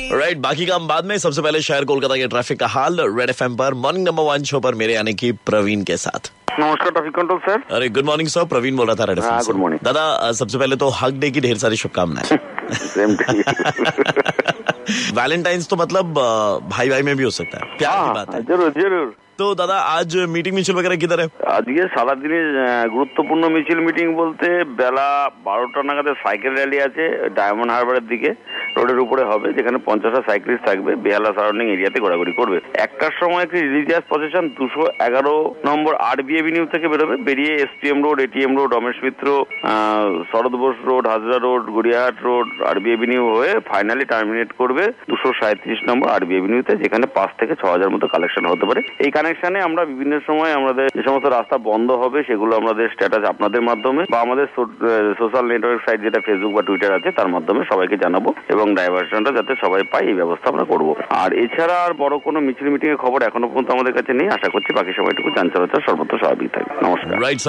Right right, बाकी काम बाद में। सबसे पहले शहर कोलकाता के ट्रैफ़िक का हाल। रेड एफएम पर मॉर्निंग नंबर वन शो पर मेरे यानी कि प्रवीण के साथ। नमस्कार ट्रैफ़िक कंट्रोल सर अरे गुड मॉर्निंग सर प्रवीण बोल रहा था रेड एफ़ गुड मॉर्निंग दादा सबसे पहले तो हक डे की ढेर सारी शुभकामनाएँ। वैलेंटाइन तो मतलब भाई भाई में भी हो सकता है। प्यार की हाँ, बात है। ज़रूर ज़रूर। तो दादा आज मीटिंग मिशिल वगैरह किधर है? आज ये सारा दिन गुरुत्वपूर्ण মিছিল मीटिंग बोलते बेला बारोटा নাগাদ साइकिल रैली आज डायमंड हार्बर दिखे রোডের উপরে হবে, যেখানে পঞ্চাশটা সাইক্লিস্ট থাকবে, বেহালা সারাউন্ডিং এরিয়াতে ঘোরাঘুরি করবে। একটার সময় একটি রিলিজিয়াস প্রসেশন দুশো এগারো নম্বর আর বি এভিনিউ থেকে বেরোবে। বেরিয়ে STM road ATM road Ramesh Mitra Sarat Bose road Hazra road Gariahat road R B avenue হয়ে ফাইনালি টার্মিনেট করবে দুশো সাঁত্রিশ নম্বর আর বি এভিনিউতে যেখানে পাঁচ থেকে ছ হাজার মতো কালেকশন হতে পারে। এই কানেকশনে আমরা বিভিন্ন সময় আমাদের যে সমস্ত রাস্তা বন্ধ হবে, সেগুলো আমাদের স্ট্যাটাস আপনাদের মাধ্যমে বা আমাদের সোশ্যাল নেটওয়ার্ক সাইট যেটা ফেসবুক বা টুইটার আছে, তার মাধ্যমে সবাইকে জানাব। এবং এবং ডাইভারশনটা যাতে সবাই পায় এই ব্যবস্থা আমরা করব। আর এছাড়া আর বড় কোনো মিছিল মিটিং এর খবর এখনও পর্যন্ত আমাদের কাছে নেই। আশা করছি বাকি সবাইটুকু যান চলাচল সর্বত্র স্বাভাবিক থাকবে। নমস্কার। রাইট